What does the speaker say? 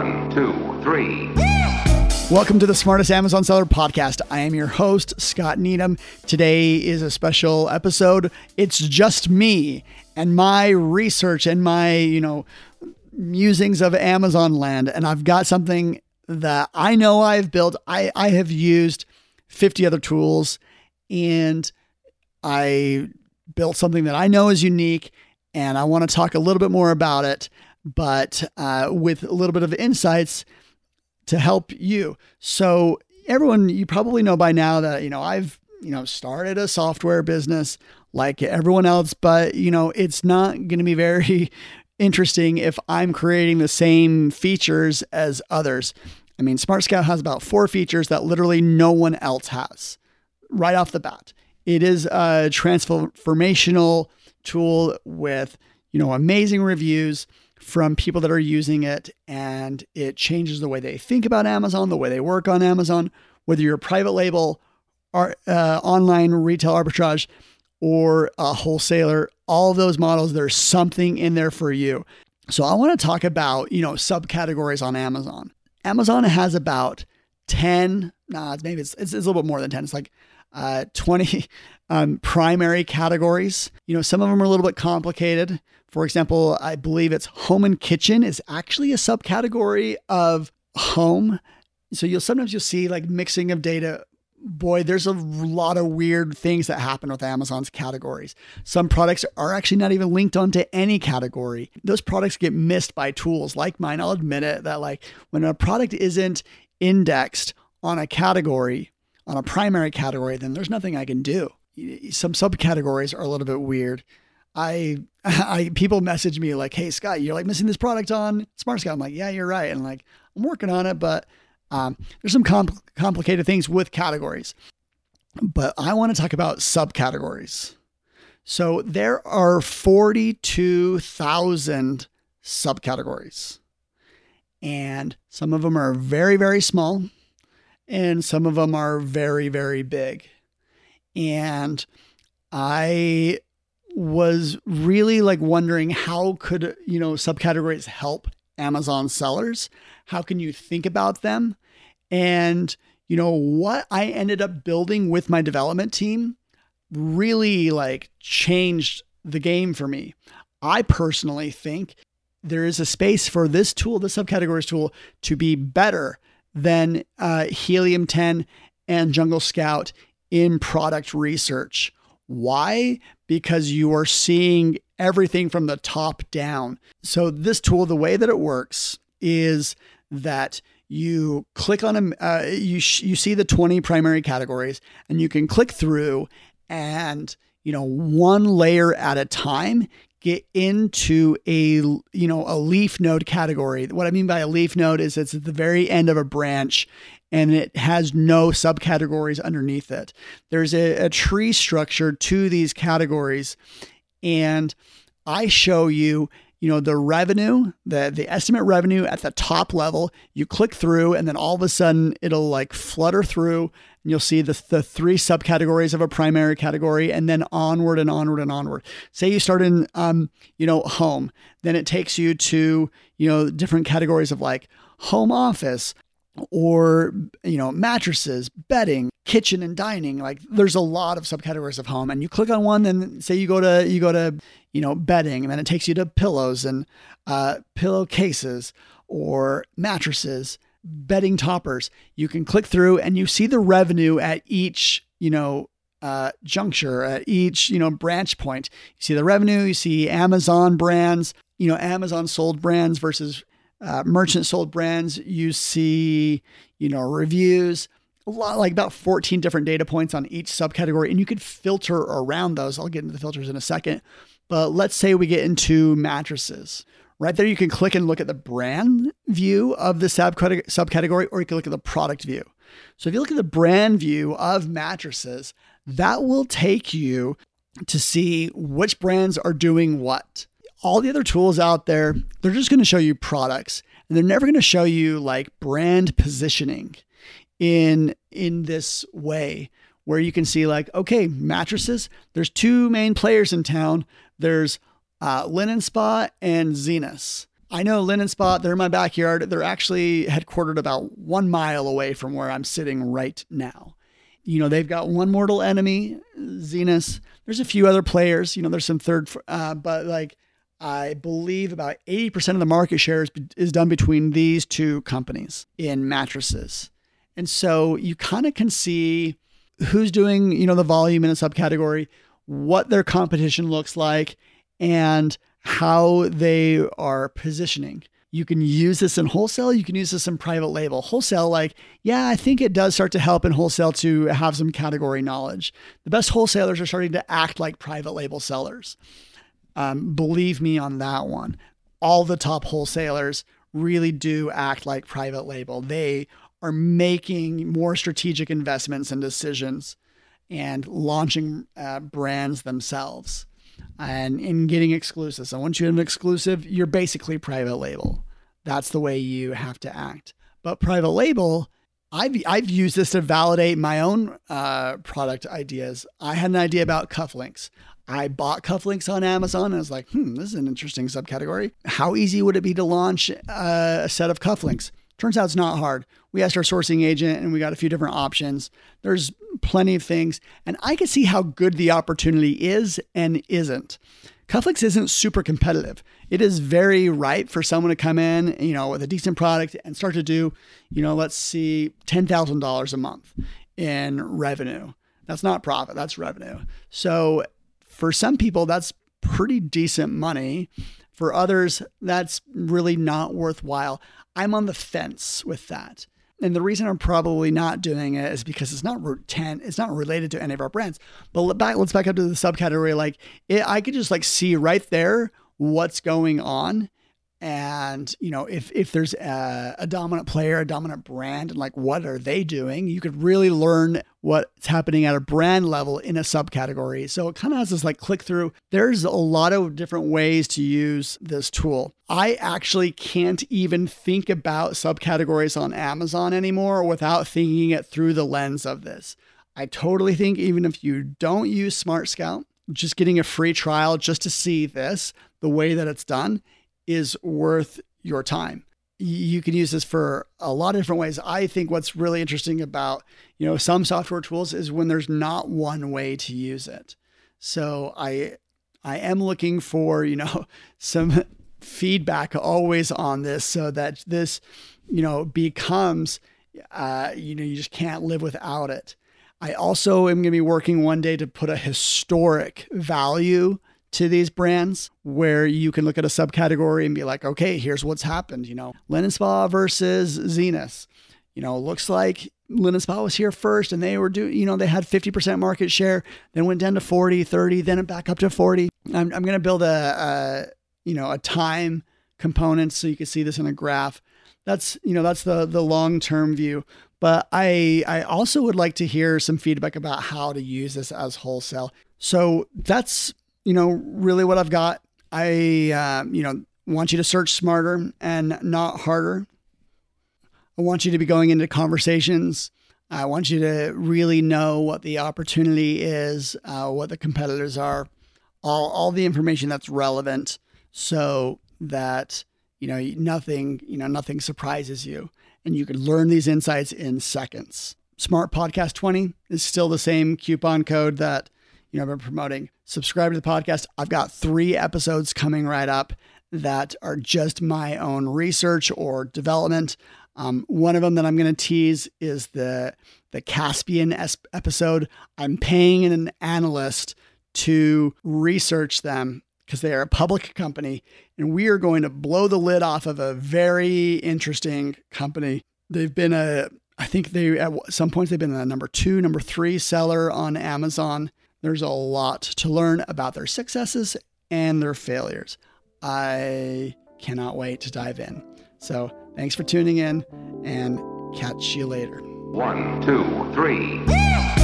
One, two, three. Welcome to the Smartest Amazon Seller Podcast. I am your host, Scott Needham. Today is a special episode. It's just me and my research and my, you know, musings of Amazon land. And I've got something that I know I've built. I, I have used 50 other tools and I built something that I know is unique and I want to talk a little bit more about it, but uh, with a little bit of insights to help you. So, everyone, you probably know by now that, you know, I've, you know, started a software business like everyone else, but, you know, it's not going to be very interesting if I'm creating the same features as others. I mean, Smart Scout has about four features that literally no one else has right off the bat. It is a transformational tool with, you know, amazing reviews from people that are using it and it changes the way they think about Amazon, the way they work on Amazon, whether you're a private label or uh, online retail arbitrage or a wholesaler, all those models, there's something in there for you. So I want to talk about, you know, subcategories on Amazon. Amazon has about 10, nah, maybe it's, it's, it's a little bit more than 10. It's like uh, 20 um, primary categories. You know, some of them are a little bit complicated. For example, I believe it's home and kitchen is actually a subcategory of home. So you'll sometimes you'll see like mixing of data. Boy, there's a lot of weird things that happen with Amazon's categories. Some products are actually not even linked onto any category. Those products get missed by tools like mine. I'll admit it that like when a product isn't indexed on a category, on a primary category, then there's nothing I can do. Some subcategories are a little bit weird. I, I people message me like, "Hey Scott, you're like missing this product on Smart Scout." I'm like, "Yeah, you're right." And like, I'm working on it, but um, there's some compl- complicated things with categories. But I want to talk about subcategories. So there are 42,000 subcategories, and some of them are very, very small and some of them are very, very big. And I was really like wondering how could, you know, subcategories help Amazon sellers? How can you think about them? And, you know, what I ended up building with my development team really like changed the game for me. I personally think there is a space for this tool, the subcategories tool, to be better than uh, Helium 10 and Jungle Scout in product research. Why? Because you are seeing everything from the top down. So, this tool, the way that it works is that you click on a, uh, you, sh- you see the 20 primary categories, and you can click through and you know one layer at a time get into a you know a leaf node category. What I mean by a leaf node is it's at the very end of a branch and it has no subcategories underneath it. There's a, a tree structure to these categories and I show you you know the revenue the the estimate revenue at the top level. You click through and then all of a sudden it'll like flutter through and you'll see the, the three subcategories of a primary category and then onward and onward and onward. Say you start in um you know home then it takes you to you know different categories of like home office or you know mattresses bedding kitchen and dining like there's a lot of subcategories of home. And you click on one then say you go to you go to you know bedding and then it takes you to pillows and uh, pillowcases or mattresses bedding toppers. You can click through and you see the revenue at each you know uh, juncture at each you know branch point. You see the revenue you see amazon brands you know amazon sold brands versus uh, merchant sold brands, you see, you know, reviews, a lot, like about 14 different data points on each subcategory, and you could filter around those. I'll get into the filters in a second. But let's say we get into mattresses. Right there, you can click and look at the brand view of the subcategory, or you can look at the product view. So if you look at the brand view of mattresses, that will take you to see which brands are doing what all the other tools out there, they're just going to show you products and they're never going to show you like brand positioning in in this way where you can see like okay mattresses there's two main players in town there's uh, linen spa and Zinus I know Linen Spa, they're in my backyard. They're actually headquartered about one mile away from where I'm sitting right now. You know, they've got one mortal enemy, Zinus. There's a few other players. You know, there's some third, uh, but like I believe about 80% of the market share is, is done between these two companies in mattresses. And so you kind of can see who's doing, you know, the volume in a subcategory, what their competition looks like, and how they are positioning. You can use this in wholesale. You can use this in private label. Wholesale, like, yeah, I think it does start to help in wholesale to have some category knowledge. The best wholesalers are starting to act like private label sellers. Um, believe me on that one. All the top wholesalers really do act like private label. They are making more strategic investments and decisions and launching uh, brands themselves and in getting exclusives. So once you have an exclusive, you're basically private label. That's the way you have to act. But private label, I've I've used this to validate my own uh, product ideas. I had an idea about cufflinks. I bought cufflinks on Amazon and I was like, hmm, this is an interesting subcategory. How easy would it be to launch uh, a set of cufflinks? Turns out it's not hard. We asked our sourcing agent and we got a few different options. There's plenty of things, and I can see how good the opportunity is and isn't. Cufflinks isn't super competitive. It is very ripe for someone to come in, you know, with a decent product and start to do, you know, let's see, $10,000 a month in revenue. That's not profit, that's revenue. So for some people, that's pretty decent money. For others, that's really not worthwhile. I'm on the fence with that. And the reason I'm probably not doing it is because it's not Route 10. It's not related to any of our brands. But back, let's back up to the subcategory. Like it, I could just like see right there what's going on and you know if if there's a, a, dominant player a dominant brand and like what are they doing? You could really learn what's happening at a brand level in a subcategory. So it kind of has this like click through. There's a lot of different ways to use this tool. I actually can't even think about subcategories on amazon anymore without thinking it through the lens of this. I totally think even if you don't use smart scout just getting a free trial just to see this the way that it's done is worth your time. You can use this for a lot of different ways. I think what's really interesting about, you know, some software tools is when there's not one way to use it. So I I am looking for, you know, some feedback always on this so that this, you know, becomes uh, you know, you just can't live without it. I also am going to be working one day to put a historic value to these brands where you can look at a subcategory and be like, okay, here's what's happened. You know, Linen Spa versus Zinus. You know, looks like Linen Spa was here first and they were doing, you know, they had 50% market share, then went down to 40, 30, then back up to 40. I'm, I'm going to build a, a, you know, a time component so you can see this in a graph. That's, you know, that's the, the long-term view. But I, I also would like to hear some feedback about how to use this as wholesale. So that's you know, really what I've got. I, uh, you know, want you to search smarter and not harder. I want you to be going into conversations. I want you to really know what the opportunity is, uh, what the competitors are, all, all the information that's relevant so that, you know, nothing, you know, nothing surprises you and you can learn these insights in seconds. Smart Podcast 20 is still the same coupon code that you know, I've been promoting. Subscribe to the podcast. I've got three episodes coming right up that are just my own research or development. Um, one of them that I'm going to tease is the the Casper episode. I'm paying an analyst to research them because they are a public company, and we are going to blow the lid off of a very interesting company. They've been a I think they at some points they've been a number two, number three seller on Amazon. There's a lot to learn about their successes and their failures. I cannot wait to dive in. So, thanks for tuning in and catch you later. One, two, three.